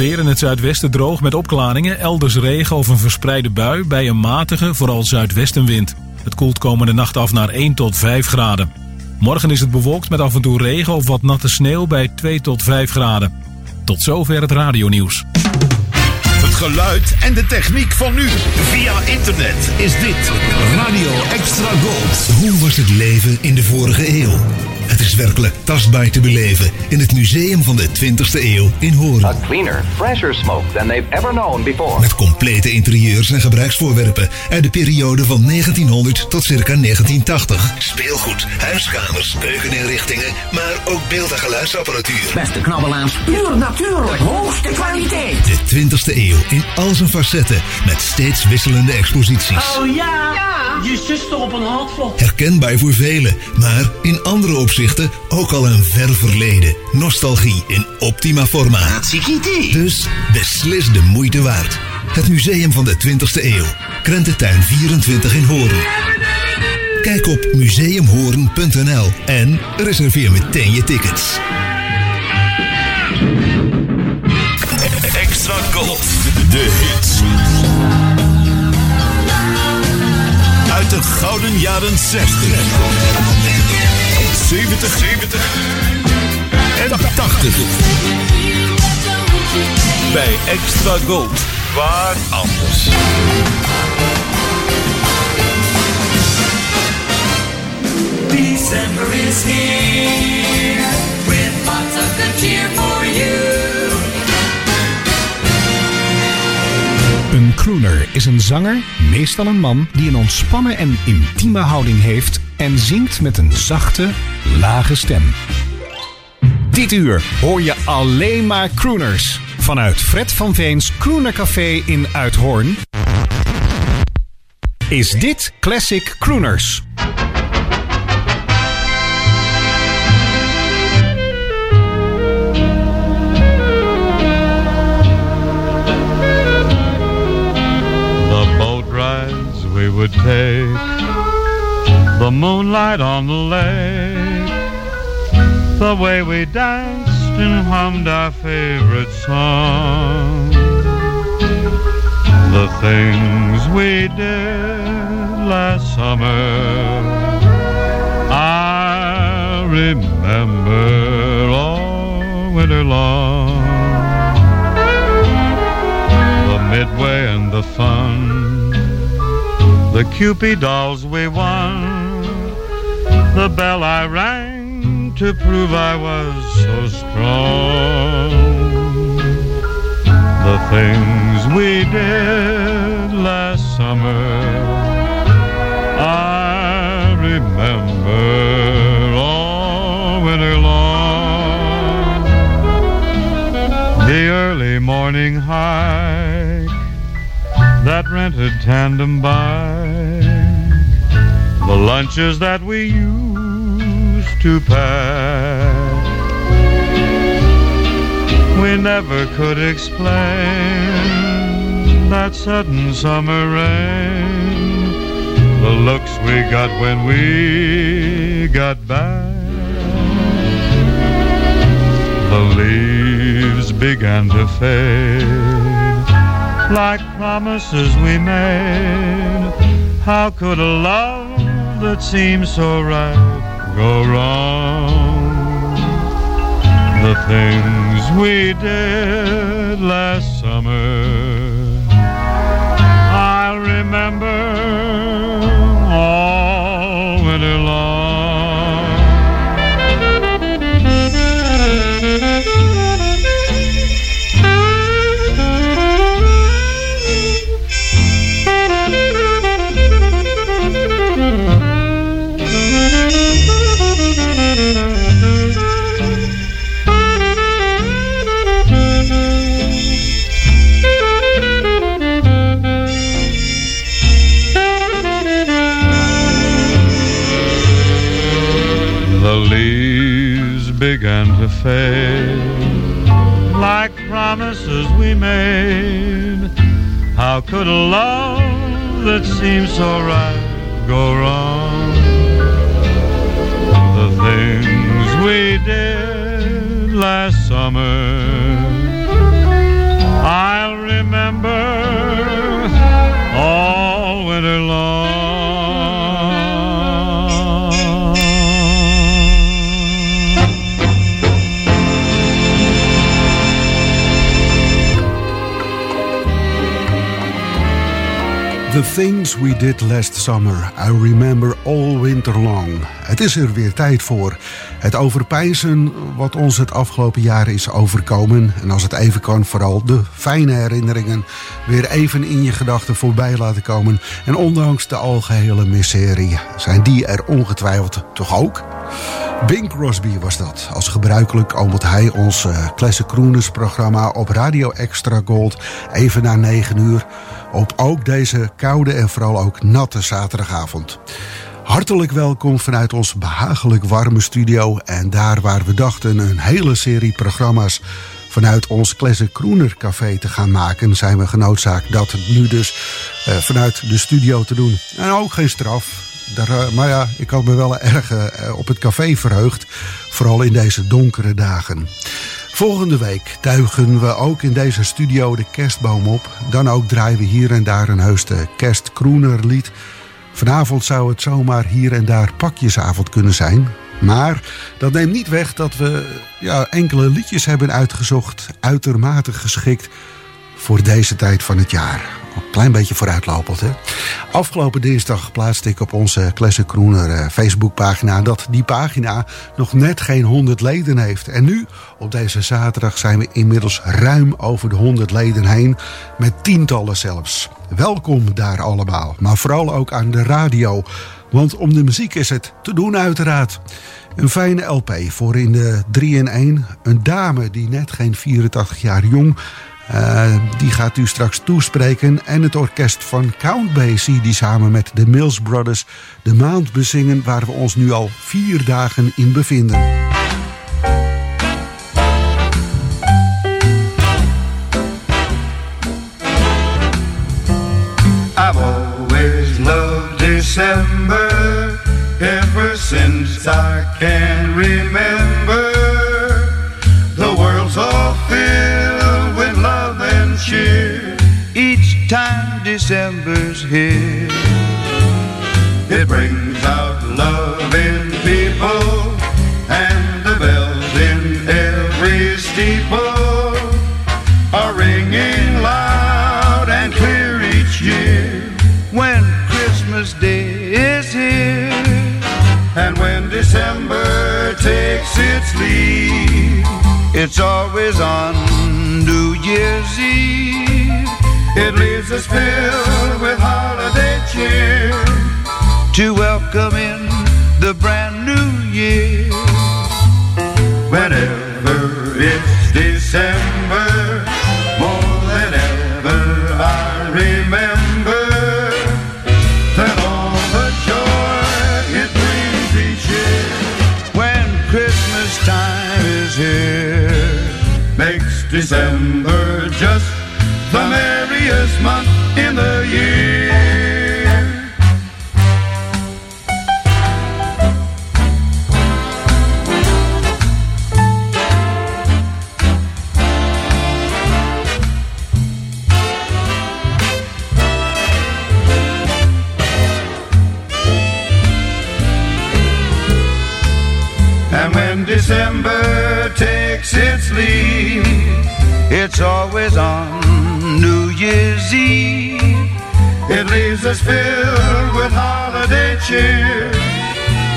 weer in het zuidwesten droog met opklaringen, elders regen of een verspreide bui bij een matige, vooral zuidwestenwind. Het koelt komende nacht af naar 1 tot 5 graden. Morgen is het bewolkt met af en toe regen of wat natte sneeuw bij 2 tot 5 graden. Tot zover het radionieuws. Het geluid en de techniek van nu. Via internet is dit Radio Extra Gold. Hoe was het leven in de vorige eeuw? Het is werkelijk tastbaar te beleven in het Museum van de 20e eeuw in Hoorn. A cleaner, fresher smoke than they've ever known before. Met complete interieurs en gebruiksvoorwerpen uit de periode van 1900 tot circa 1980. Speelgoed, huiskamers, keukeninrichtingen, maar ook beeld- en geluidsapparatuur. Beste knabbelaars, puur natuurlijk, hoogste kwaliteit. De 20e eeuw in al zijn facetten met steeds wisselende exposities. Oh ja, je zuster op een handvlot. Herkenbaar voor velen, maar in andere opzichten ook al een ver verleden. Nostalgie in optima forma. Dus beslis de moeite waard. Het Museum van de 20e eeuw. Krententuin 24 in Hoorn. Kijk op museumhoorn.nl en reserveer meteen je tickets. Extra Gold. De hits. Uit de gouden jaren 60. 70, 70 en 80. Bij Extra Gold. Waar anders? December is here with lots of good cheer crooner is een zanger, meestal een man, die een ontspannen en intieme houding heeft en zingt met een zachte, lage stem. Dit uur hoor je alleen maar crooners. Vanuit Fred van Veens Crooner Café in Uithoorn is dit Classic Crooners. Would take, the moonlight on the lake, the way we danced and hummed our favorite song, the things we did last summer. I remember all winter long the midway and the fun, the Cupid dolls we won, the bell I rang to prove I was so strong, the things we did last summer. I remember all winter long. The early morning hike, that rented tandem bike, the lunches that we used to pack. We never could explain that sudden summer rain, the looks we got when we got back. The leaves began to fade like promises we made. How could a love that seemed so right go wrong? The things we did last summer, made. How could a love that seemed so right go wrong? The things we did last summer, I'll The Things We Did Last Summer, I Remember All Winter Long. Het is er weer tijd voor. Het overpijzen wat ons het afgelopen jaar is overkomen. En als het even kan, vooral de fijne herinneringen weer even in je gedachten voorbij laten komen. En ondanks de algehele miserie zijn die er ongetwijfeld toch ook. Bing Crosby was dat. Als gebruikelijk omdat hij ons uh, Classic Crooners programma op Radio Extra Gold even na 9 uur op ook deze koude en vooral ook natte zaterdagavond. Hartelijk welkom vanuit ons behagelijk warme studio en daar waar we dachten een hele serie programma's vanuit ons Classic Crooner Café te gaan maken, zijn we genoodzaakt dat nu dus uh, vanuit de studio te doen. En ook geen straf. Daar, uh, maar ja, ik had me wel erg uh, op het café verheugd, vooral in deze donkere dagen. Volgende week tuigen we ook in deze studio de kerstboom op. Dan ook draaien we hier en daar een heusde kerstkroenerlied. Vanavond zou het zomaar hier en daar pakjesavond kunnen zijn. Maar dat neemt niet weg dat we ja, enkele liedjes hebben uitgezocht, uitermate geschikt voor deze tijd van het jaar. Een klein beetje vooruitlopend. Hè? Afgelopen dinsdag plaatste ik op onze Classic Groener uh, Facebookpagina dat die pagina nog net geen 100 leden heeft. En nu, op deze zaterdag, zijn we inmiddels ruim over de 100 leden heen. Met tientallen zelfs. Welkom daar allemaal. Maar vooral ook aan de radio. Want om de muziek is het te doen uiteraard. Een fijne LP voor in de 3 in 1. Een dame die net geen 84 jaar jong uh, die gaat u straks toespreken. En het orkest van Count Basie, die samen met de Mills Brothers de maand bezingen waar we ons nu al vier dagen in bevinden. I've always loved December ever since I can remember. December's here. It brings out love in people and the bells in every steeple are ringing loud and clear each year when Christmas Day is here and when December takes its leave. It's always on New Year's Eve. It leaves us filled with holiday cheer to welcome in the brand new year. Whenever it's December, more than ever I remember that all the joy it brings each year when Christmas time is here makes December It leaves us filled with holiday cheer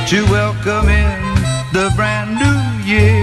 to welcome in the brand new year.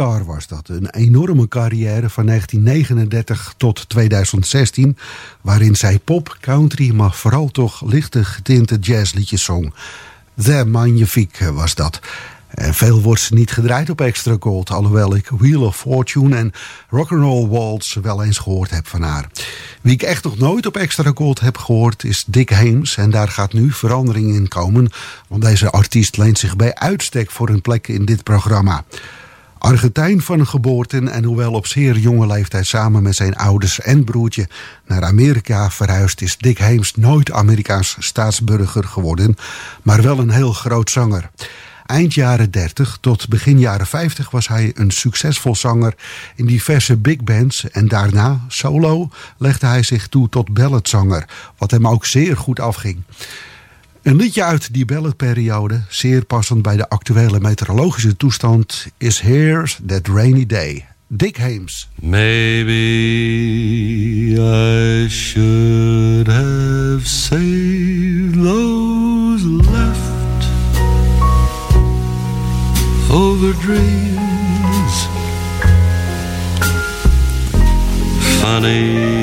K-Star was dat. Een enorme carrière van 1939 tot 2016. Waarin zij pop, country, maar vooral toch lichte getinte jazzliedjes zong. The Magnifique was dat. En veel wordt ze niet gedraaid op Extra Gold. Alhoewel ik Wheel of Fortune en Rock'n'Roll Waltz wel eens gehoord heb van haar. Wie ik echt nog nooit op Extra Gold heb gehoord is Dick Hames. En daar gaat nu verandering in komen. Want deze artiest leent zich bij uitstek voor een plek in dit programma. Argentijn van geboorte en hoewel op zeer jonge leeftijd samen met zijn ouders en broertje naar Amerika verhuisd is Dick Hames nooit Amerikaans staatsburger geworden, maar wel een heel groot zanger. Eind jaren 30 tot begin jaren 50 was hij een succesvol zanger in diverse big bands en daarna, solo, legde hij zich toe tot balladzanger, wat hem ook zeer goed afging. Een liedje uit die balladperiode, zeer passend bij de actuele meteorologische toestand, is Here's That Rainy Day. Dick Hames. Maybe I should have saved those left over dreams. Funny,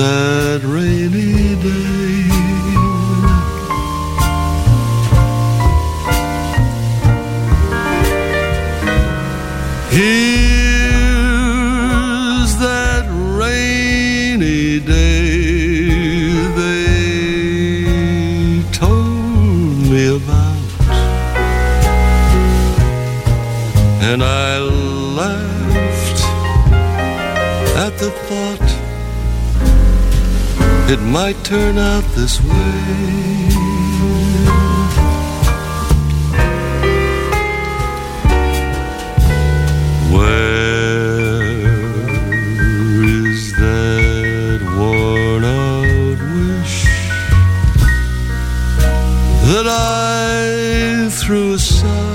that rainy it might turn out this way. Where is that worn out wish that I threw aside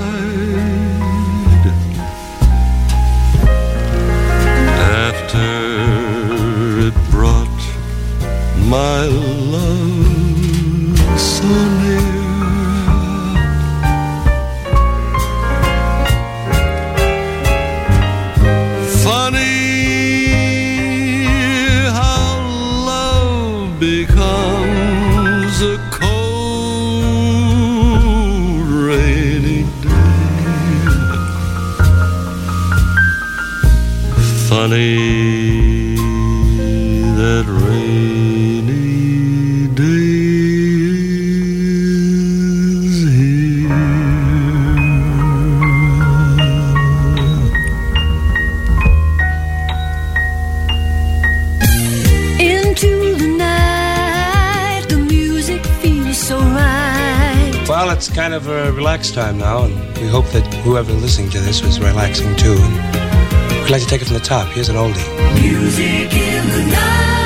time now, and we hope that whoever listening to this was relaxing too. And we'd like to take it from the top. Here's an oldie. Music in the night.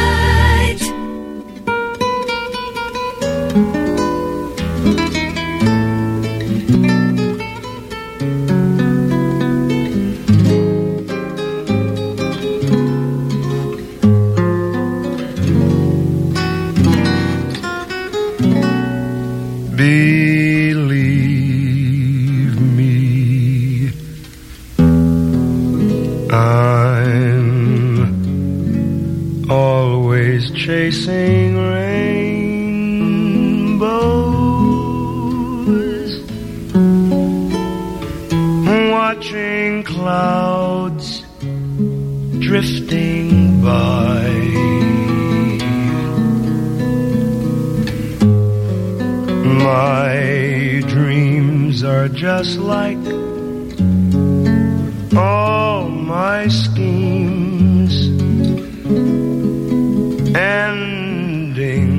Drifting by. My dreams are just like all my schemes, ending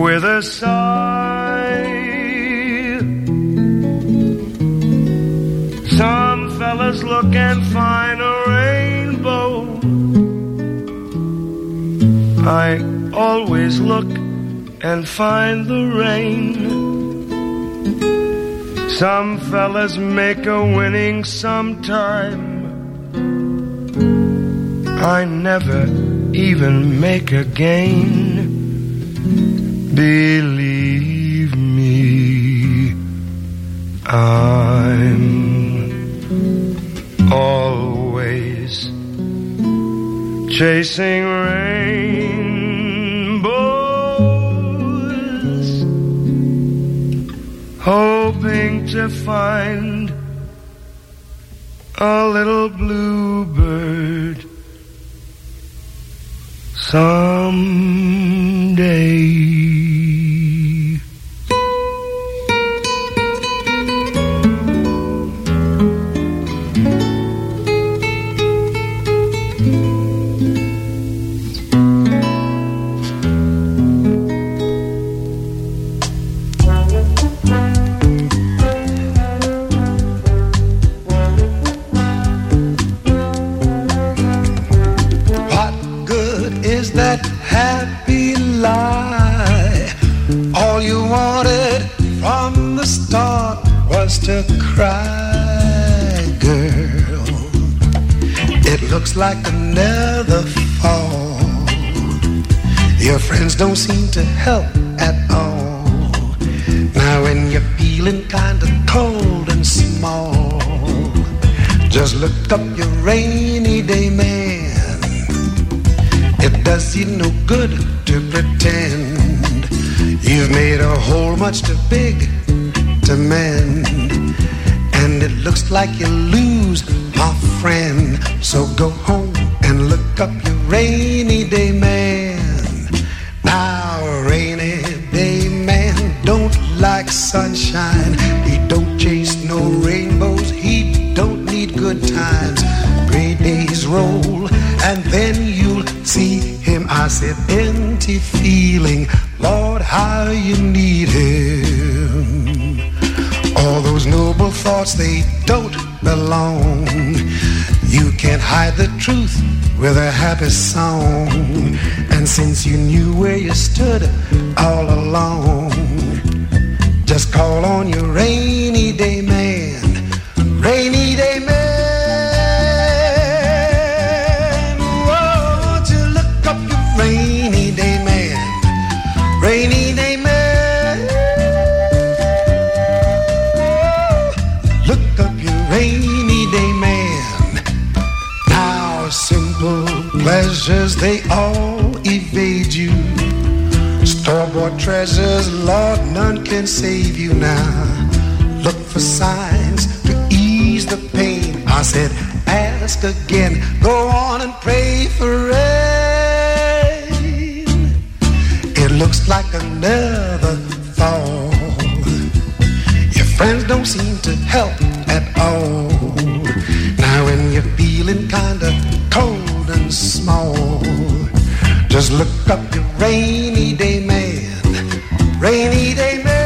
with a sigh. Some fellas look and find I always look and find the rain. Some fellas make a winning sometime. I never even make a gain. Believe me, I'm always chasing rainbows, hoping to find a little bluebird someday. Happy lie? All you wanted from the start was to cry, girl. It looks like another fall. Your friends don't seem to help at all. Now, when you're feeling kind of cold and small, just look up your rainy day man. It does you no good to pretend you've made a hole much too big to mend. And it looks like you lose, my friend. So go home and look up your rainy day man. Now, rainy day man don't like sunshine. I said, empty feeling. Lord, how you need him. All those noble thoughts, they don't belong. You can't hide the truth with a happy song. And since you knew where you stood all along, just call on your rainy day man. Rainy day man. They all evade you. Store-bought treasures, Lord, none can save you now. Look for signs to ease the pain. I said, ask again, go on and pray for rain. It looks like another fall. Your friends don't seem to help at all. Now when you're feeling kinda cold and small, just look up rainy day man. rainy day man.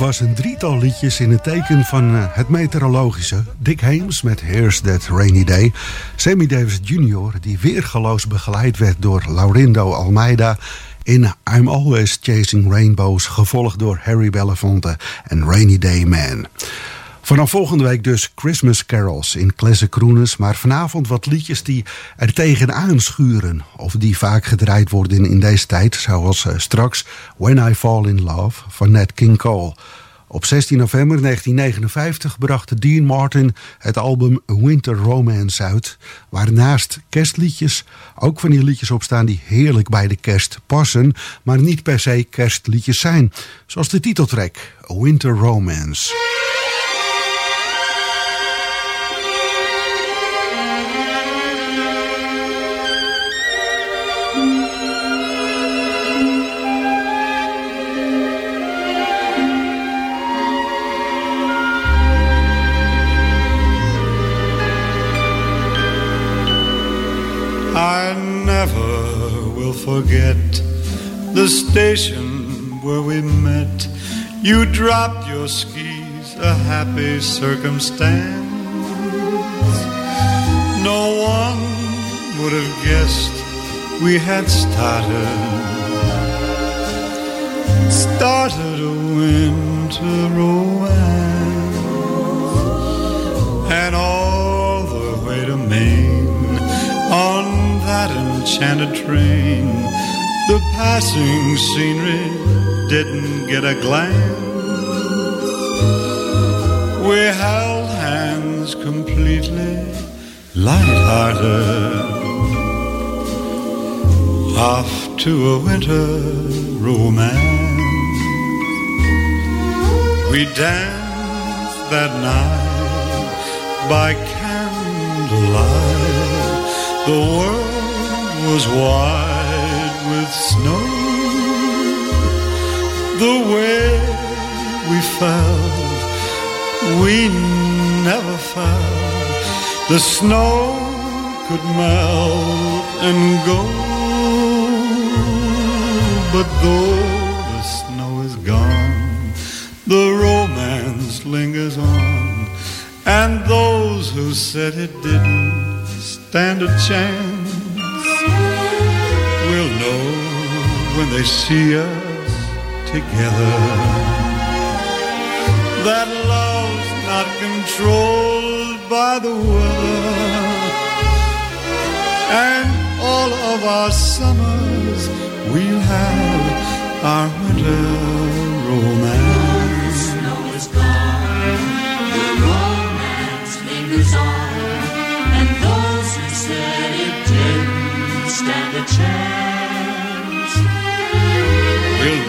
Was een drietal liedjes in het teken van eh, het meteorologische. Dick Hames met Here's That Rainy Day. Sammy Davis Jr., die weergeloos begeleid werd door Laurindo Almeida... in I'm Always Chasing Rainbows, gevolgd door Harry Belafonte en Rainy Day Man. Vanaf volgende week dus Christmas carols in Classic Crooners... maar vanavond wat liedjes die er tegenaan schuren... of die vaak gedraaid worden in deze tijd... zoals eh, straks When I Fall in Love van Nat King Cole... Op 16 november 1959 bracht Dean Martin het album Winter Romance uit, waar naast kerstliedjes ook van die liedjes op staan die heerlijk bij de kerst passen, maar niet per se kerstliedjes zijn, zoals de titeltrack Winter Romance. Station where we met. You dropped your skis, a happy circumstance. No one would have guessed we had started, started a winter romance, and all the way to Maine on that enchanted train. The passing scenery didn't get a glance. We held hands completely light-hearted. Off to a winter romance. We danced that night by candlelight. The world was white snow. The way we felt, we never felt. The snow could melt and go. But though the snow is gone, the romance lingers on. And those who said it didn't stand a chance when they see us together. That love's not controlled by the weather. And all of our summers we'll have our winter romance. Snow is gone,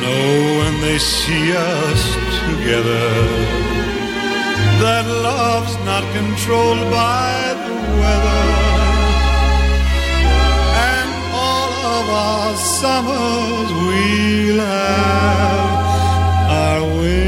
know when they see us together. That love's not controlled by the weather. And all of our summers we'll have our winter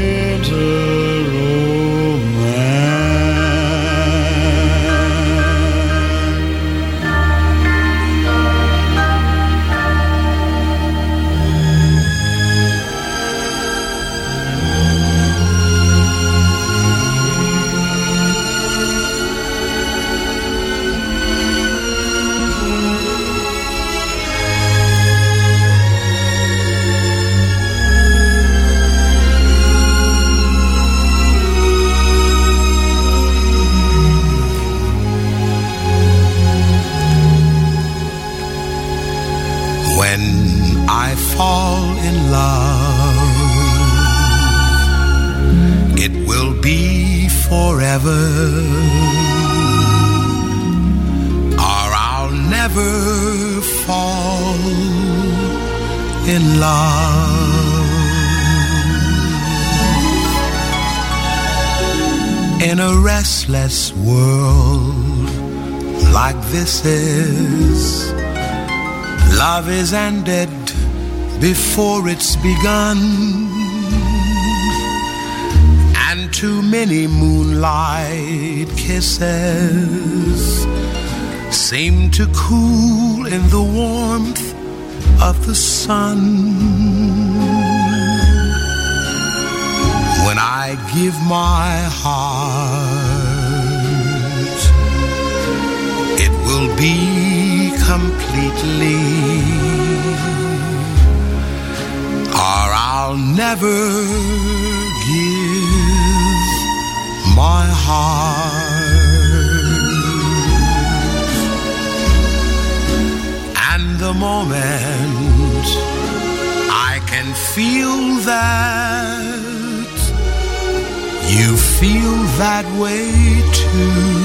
forever, or I'll never fall in love. in a restless world like this is. Love is ended before it's begun, and too many moonlight kisses seem to cool in the warmth of the sun. When I give my heart, it will be completely, or I'll never my heart. And the moment I can feel that you feel that way too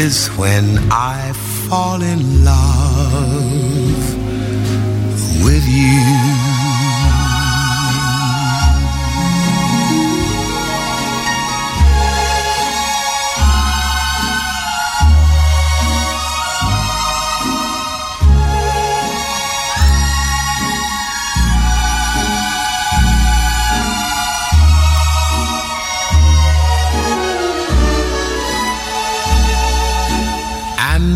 is when I fall in love with you.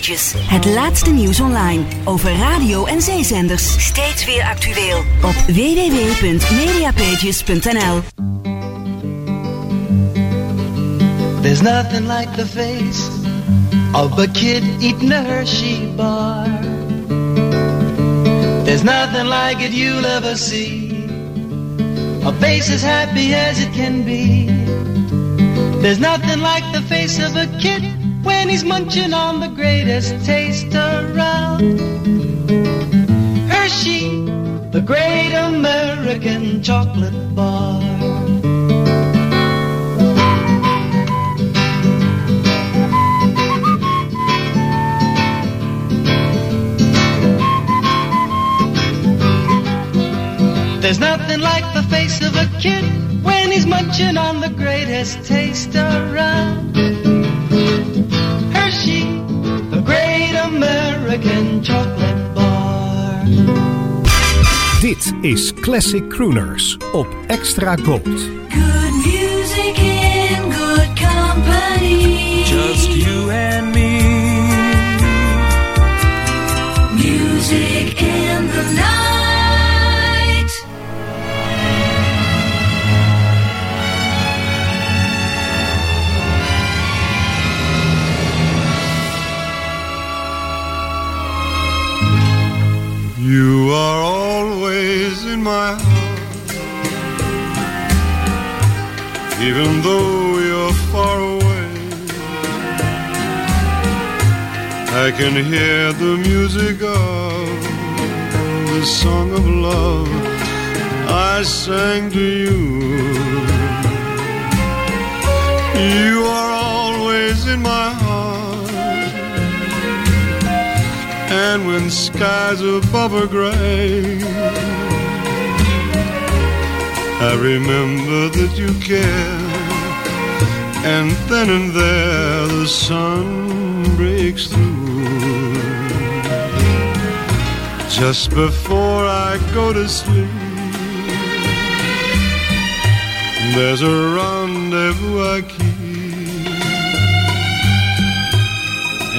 Het laatste nieuws online over radio en zeezenders. Steeds weer actueel op www.mediapages.nl. There's nothing like the face of a kid eating a Hershey bar. There's nothing like it you'll ever see. A face as happy as it can be. There's nothing like the face of a kid when he's munching on the greatest taste around. Hershey, the great American chocolate bar. There's nothing like the face of a kid when he's munching on the greatest taste around. American chocolate bar. Dit is Classic Crooners op Extra Gold. Good music in good company. I can hear the music of the song of love I sang to you. You are always in my heart. And when skies above are gray, I remember that you care. And then and there the sun breaks through. Just before I go to sleep, there's a rendezvous I keep.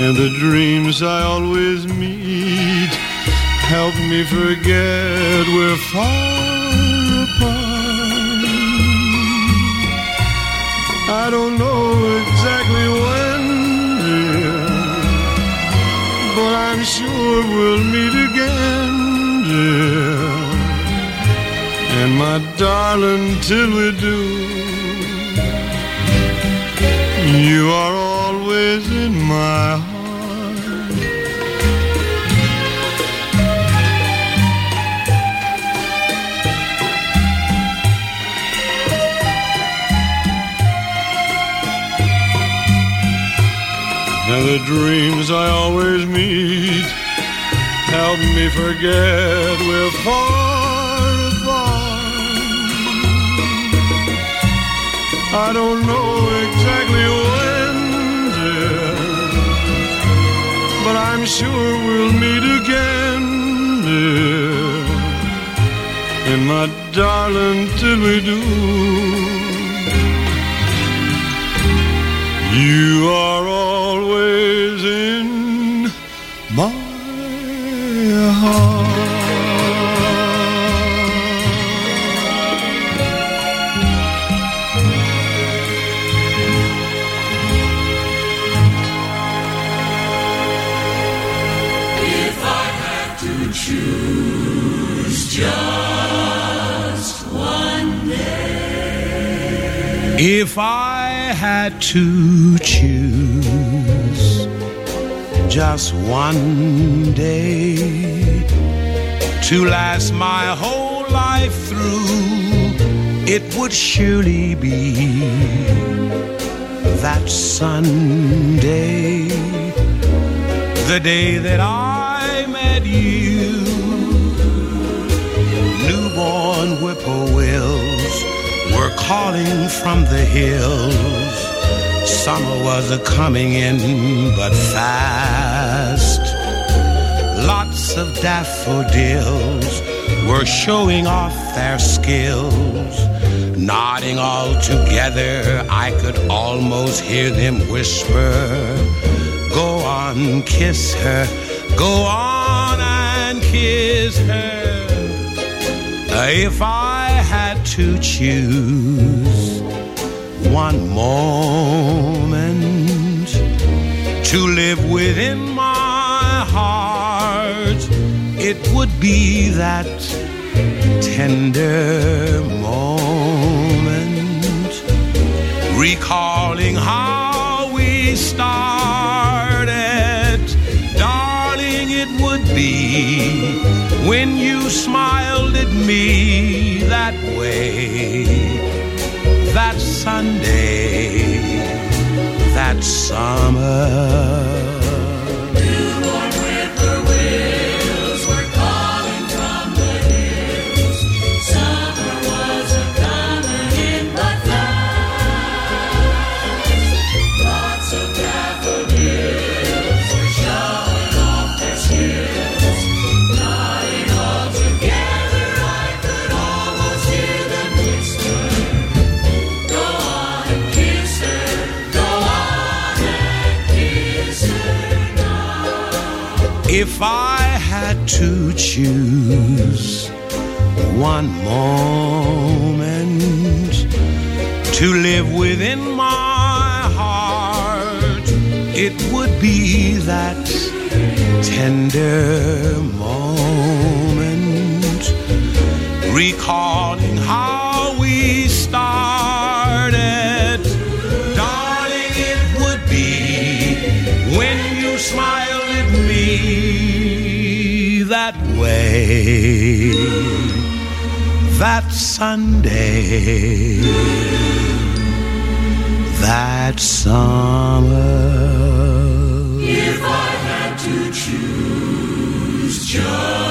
And the dreams I always meet help me forget we're far apart. I don't know exactly when, I'm sure we'll meet again, dear. And my darling, till we do, you are always in my heart. And the dreams I always meet help me forget we're far apart. I don't know exactly when, dear, but I'm sure we'll meet again, dear. And my darling, till we do. You are If I had to choose just one day to last my whole life through, it would surely be that Sunday, the day that I calling from the hills. Summer was a coming in, but fast. Lots of daffodils were showing off their skills. Nodding all together, I could almost hear them whisper, Go on, kiss her, go on and kiss her. Uh, if I had to choose one moment to live within my heart, it would be that tender moment, recalling how we started. Darling, it would be when you smiled at me that way, that Sunday, that summer. One moment to live within my heart, it would be that tender moment, recalling how we started. Darling, it would be when you smiled at me that way, that Sunday, that summer. If I had to choose just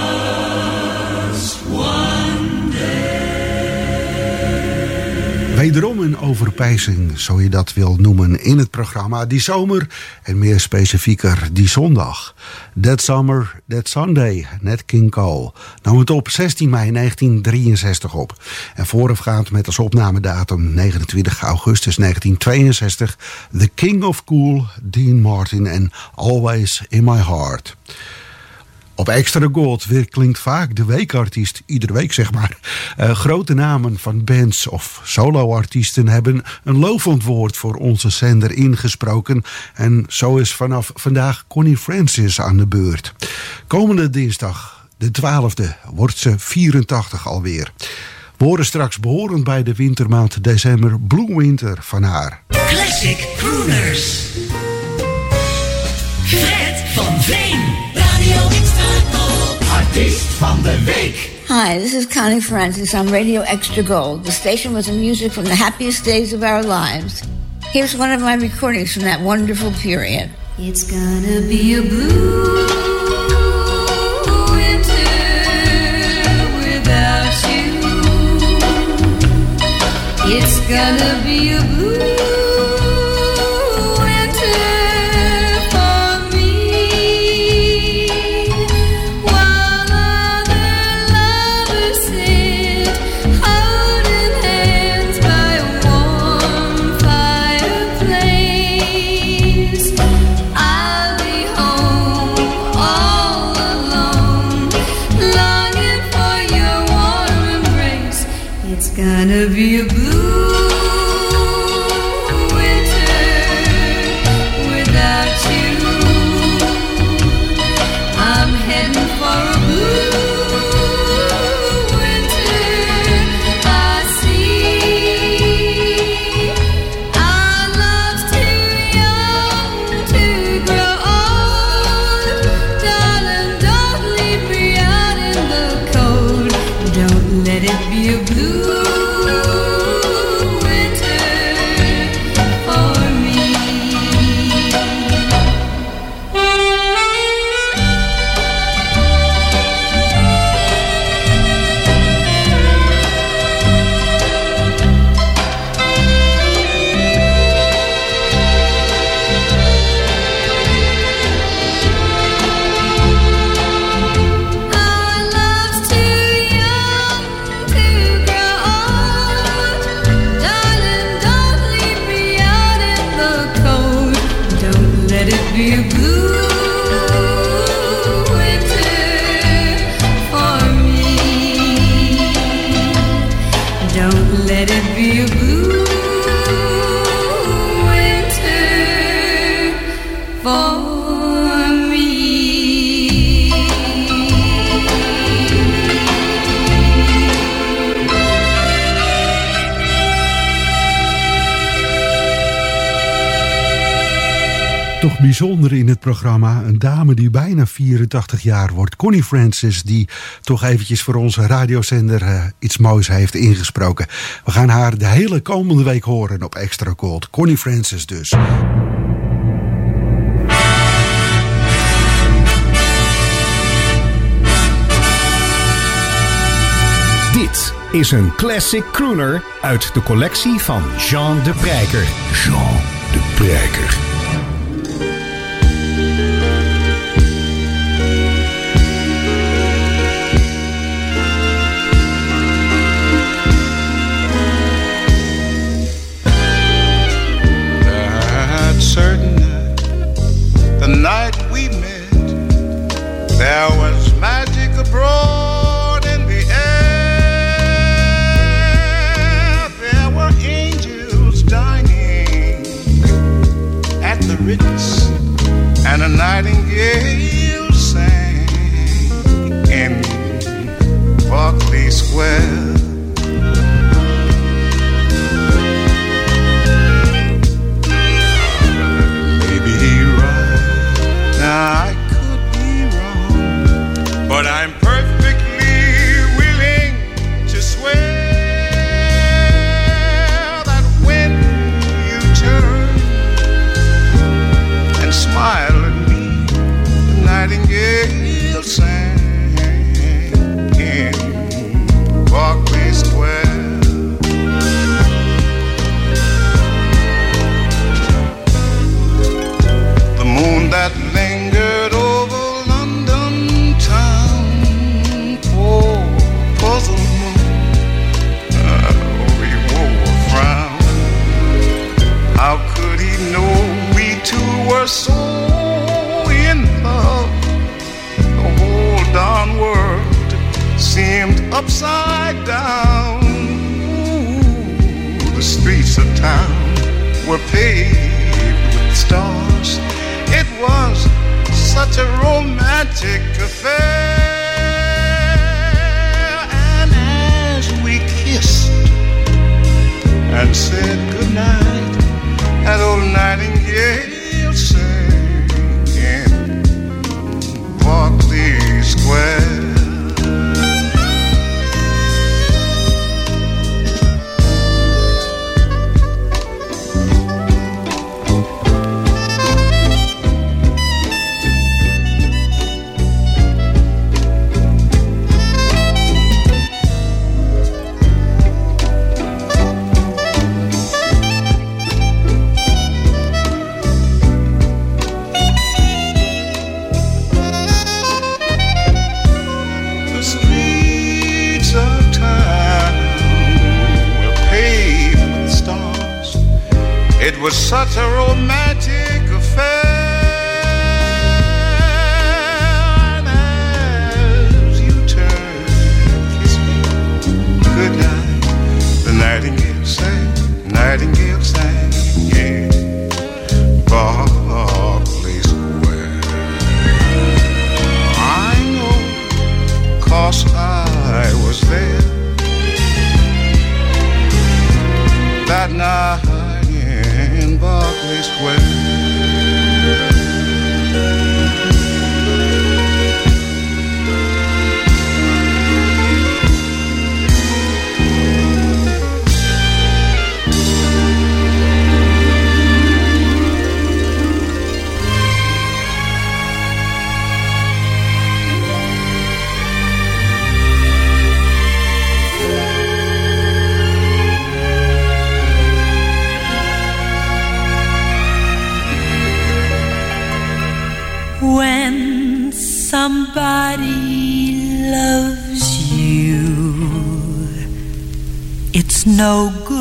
Wederom een overpijzing, zo je dat wil noemen, in het programma Die Zomer. En meer specifieker Die Zondag. That Summer, That Sunday, net King Cole. Nam het op 16 mei 1963 op. En voorafgaand met als opnamedatum 29 augustus 1962... The King of Cool, Dean Martin en Always in My Heart. Op Extra Gold weer klinkt vaak de weekartiest, iedere week zeg maar. Uh, grote namen van bands of soloartiesten hebben een lovend woord voor onze zender ingesproken. En zo is vanaf vandaag Connie Francis aan de beurt. Komende dinsdag, de 12e, wordt ze 84 alweer. We straks behorend bij de wintermaand december Blue Winter van haar. Classic Crooners. Fred van Veen. Radio Extra Gold. Artiest van de week. Hi, this is Connie Francis on Radio Extra Gold, the station with the music from the happiest days of our lives. Here's one of my recordings from that wonderful period. It's gonna be a blue winter without you. It's gonna be a Toch bijzonder in het programma. Een dame die bijna 84 jaar wordt. Connie Francis, die toch eventjes voor onze radiozender eh, iets moois heeft ingesproken. We gaan haar de hele komende week horen op Extra Gold. Connie Francis dus. Dit is een classic crooner uit de collectie van Jean de Prijker. Jean de Prijker. Night we met, there was magic abroad in the air. There were angels dining at the Ritz, and a nightingale sang in Berkeley Square. I In Berkeley Square. no good.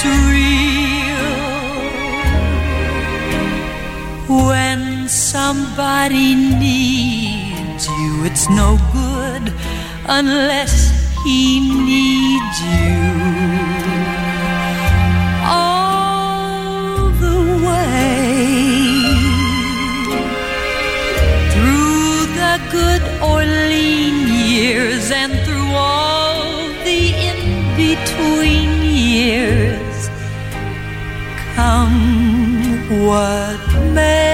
it's real. When somebody needs you, it's no good unless he needs you. All the way through the good or lean years and What made?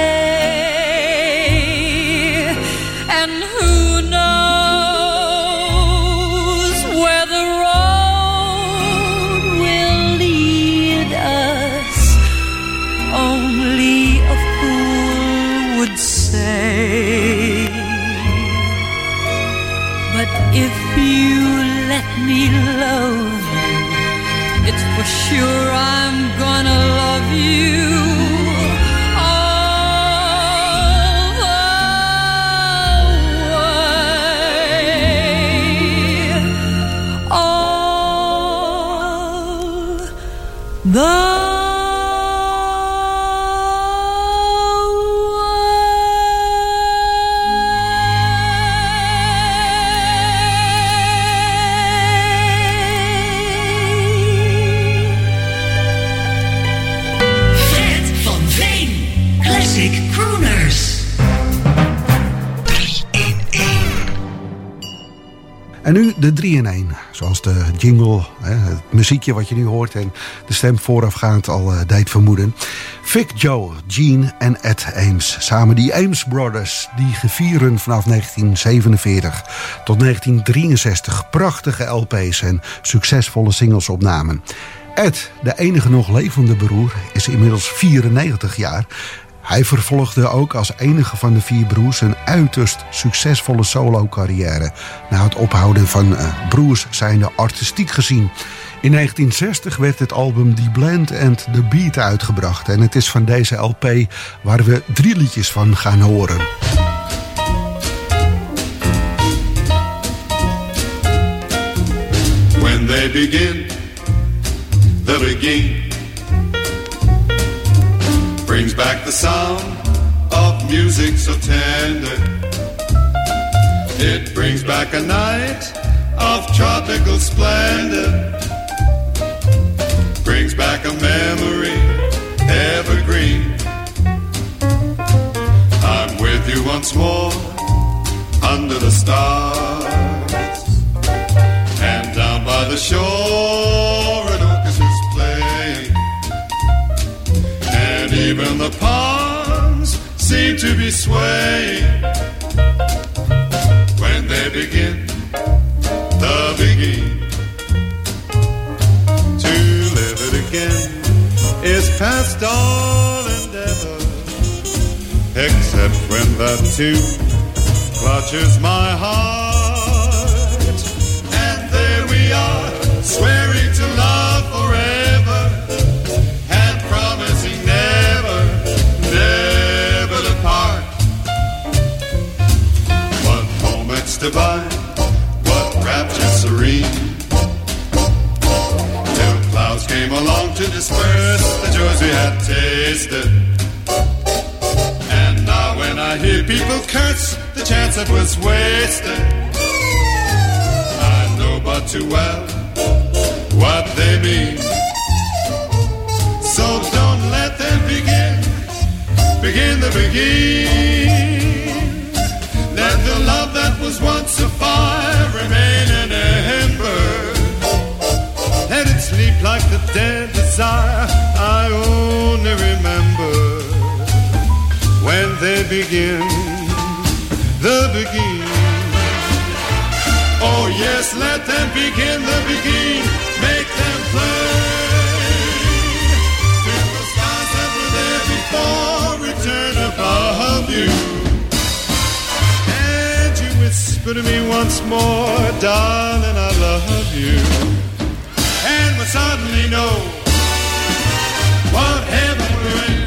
3 in 1. Zoals de jingle, het muziekje wat je nu hoort en de stem voorafgaand al eh, deed vermoeden. Vic Joe, Gene en Ed Ames. Samen die Ames Brothers, die gevieren vanaf 1947 tot 1963 prachtige LP's en succesvolle singles opnamen. Ed, de enige nog levende broer, is inmiddels 94 jaar. Hij vervolgde ook als enige van de vier broers een uiterst succesvolle solo-carrière. Na het ophouden van eh, broers zijnde artistiek gezien. In 1960 werd het album The Blend and the Beat uitgebracht. En het is van deze LP waar we drie liedjes van gaan horen. When they begin, the begin brings back the sound of music so tender. It brings back a night of tropical splendor. Brings back a memory evergreen. I'm with you once more under the stars. And down by the shore, even the palms seem to be swaying. When they begin, the Beguine. To live it again is past all endeavor. Except when that tune clutches my heart. And there we are, divine, what rapture serene. Till clouds came along to disperse the joys we had tasted. And now when I hear people curse the chance that was wasted, I know but too well what they mean. So don't let them begin, begin the Beguine. Was once a fire remain an ember. Let it sleep like the dead desire I only remember when they begin, the Beguine. Oh yes, let them begin the Beguine, make them play. To the stars that were there before, return above you. Whisper to me once more, darling, I love you. And we suddenly know what heaven we're.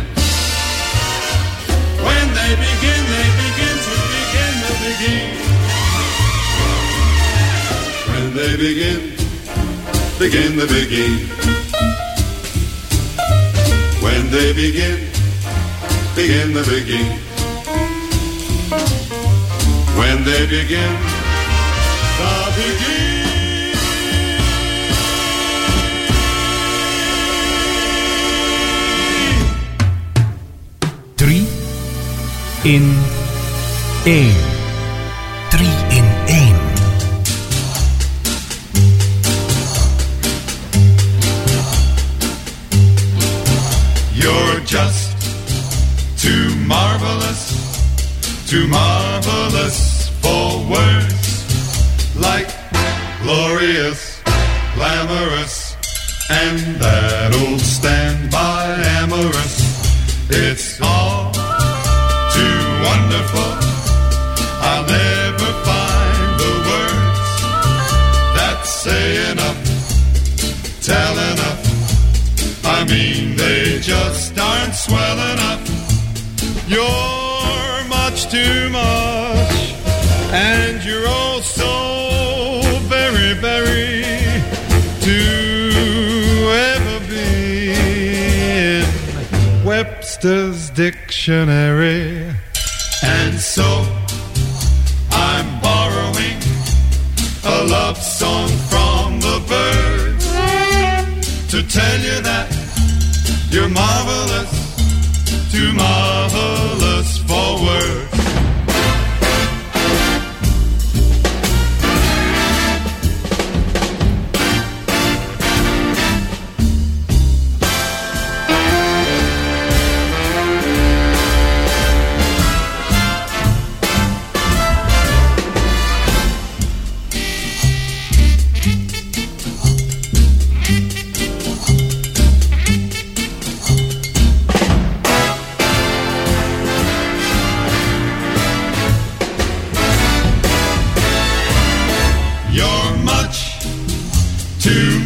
When they begin, they begin to begin the Beguine. When they begin, begin the Beguine. When they begin, begin the Beguine. They begin, the Beguine. Drie in één. Dictionary.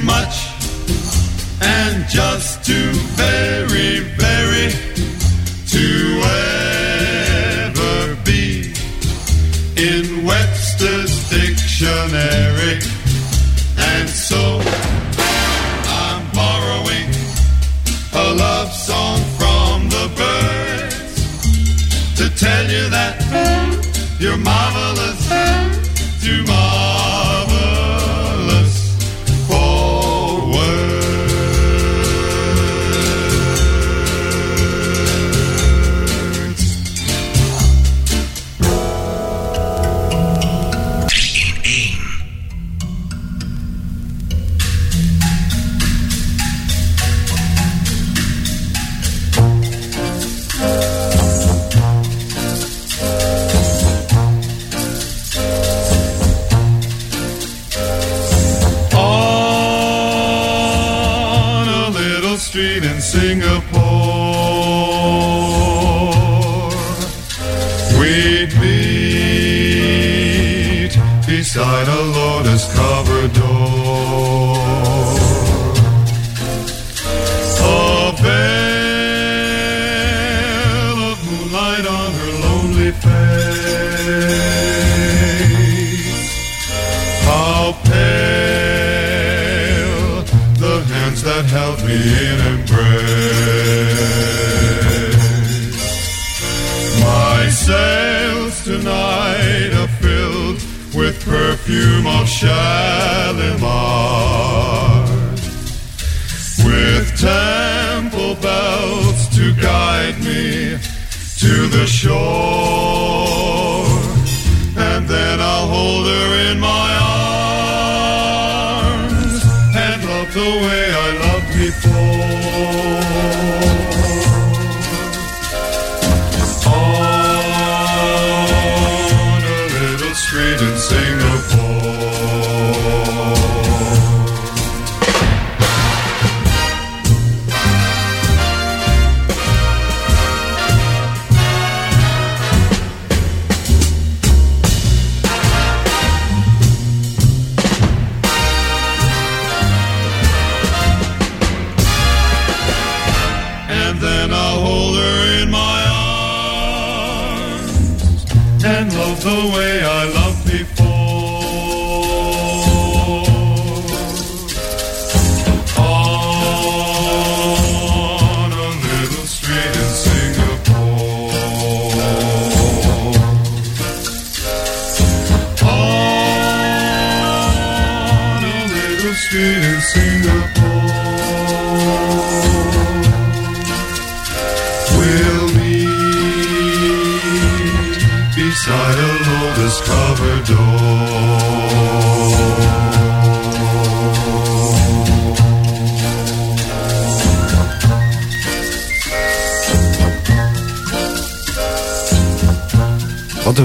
much and just too very perfume of Shalimar. With temple bells to guide me to the shore.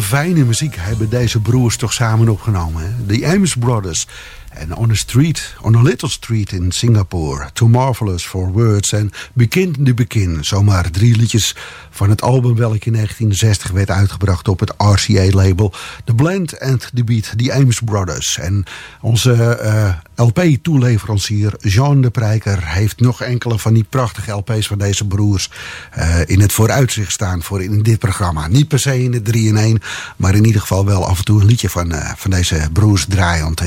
Fijne muziek hebben deze broers toch samen opgenomen. hè? De Ames Brothers. On a Street, On a Little Street in Singapore. Too Marvelous for Words. En Begin de Begin. Zomaar drie liedjes van het album welk in 1960 werd uitgebracht op het RCA-label. The Blend and the Beat, The Ames Brothers. En onze eh, LP-toeleverancier Jean de Prijker heeft nog enkele van die prachtige LP's van deze broers eh, in het vooruitzicht staan voor in dit programma. Niet per se in de 3 in 1, maar in ieder geval wel af en toe een liedje van, eh, van deze broers draaiend.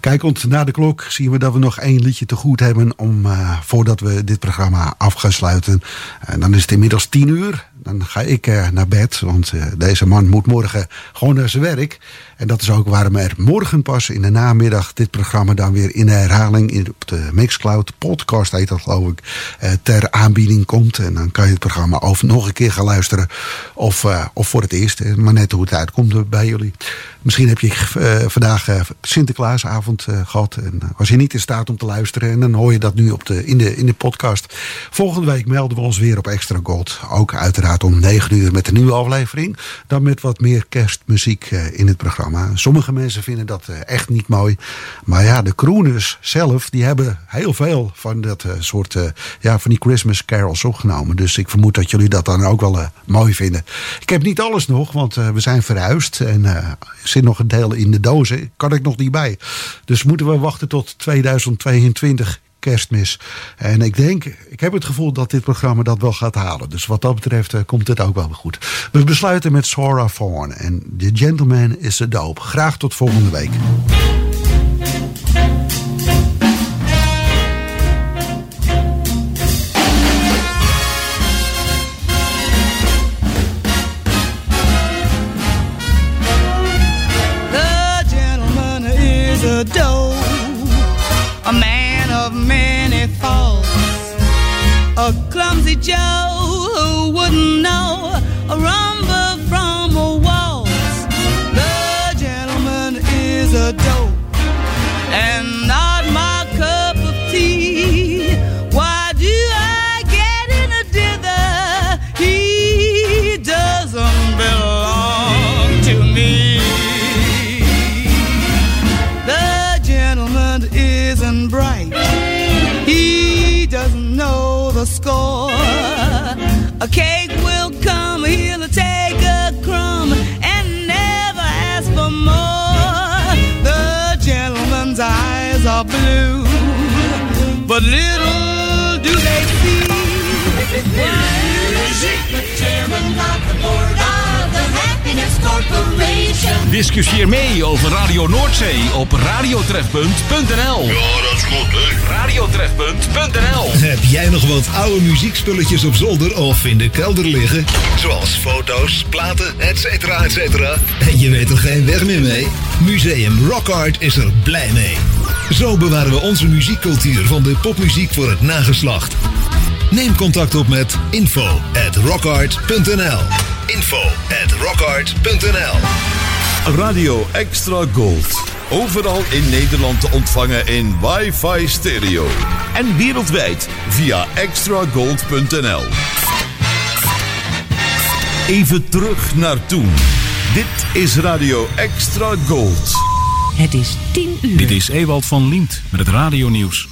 Kijkend naar de klok zien we dat we nog één liedje te goed hebben om, eh, voordat we dit programma af gaan sluiten. En dan is het inmiddels tien uur. Dan ga ik eh, naar bed, want eh, deze man moet morgen gewoon naar zijn werk. En dat is ook waarom er morgen pas in de namiddag dit programma dan weer in herhaling in, op de Mixcloud podcast heet dat geloof ik, eh, ter aanbieding komt. En dan kan je het programma of nog een keer gaan luisteren of, of voor het eerst. Maar net hoe het uitkomt bij jullie. Misschien heb je vandaag Sinterklaasavond eh, gehad. En was je niet in staat om te luisteren. En dan hoor je dat nu op de, in, de, in de podcast. Volgende week melden we ons weer op Extra Gold. Ook uiteraard om 9 uur met een nieuwe aflevering. Dan met wat meer kerstmuziek eh, in het programma. Sommige mensen vinden dat eh, echt niet mooi. Maar ja, de crooners zelf, die hebben heel veel van dat eh, soort, ja, van die Christmas carols opgenomen. Dus ik vermoed dat jullie dat dan ook wel mooi vinden. Ik heb niet alles nog, want we zijn verhuisd. En er zit nog een deel in de dozen. Kan ik nog niet bij. Dus moeten we wachten tot 2022 kerstmis. En ik denk, ik heb het gevoel dat dit programma dat wel gaat halen. Dus wat dat betreft eh, komt het ook wel goed. We besluiten met Sora Vaughan en The Gentleman is a Dope. Graag tot volgende week. The gentleman is a dope. many faults. A clumsy Joe who wouldn't know a wrong cake will come, he'll take a crumb and never ask for more. The gentleman's eyes are blue, but little do they see. The chairman of the board Discussieer mee over Radio Noordzee op radiotrefpunt.nl. Ja, dat is goed, hè? Radiotrefpunt.nl. Heb jij nog wat oude muziekspulletjes op zolder of in de kelder liggen? Zoals foto's, platen, etc. etcetera. En je weet er geen weg meer mee? Museum Rock Art is er blij mee. Zo bewaren we onze muziekcultuur van de popmuziek voor het nageslacht. Neem contact op met info at rockart.nl info at rockart.nl Radio Extra Gold. Overal in Nederland te ontvangen in wifi stereo. En wereldwijd via extragold.nl. Even terug naar toen. Dit is Radio Extra Gold. Het is 10 uur. Dit is Ewald van Liemt met het radionieuws.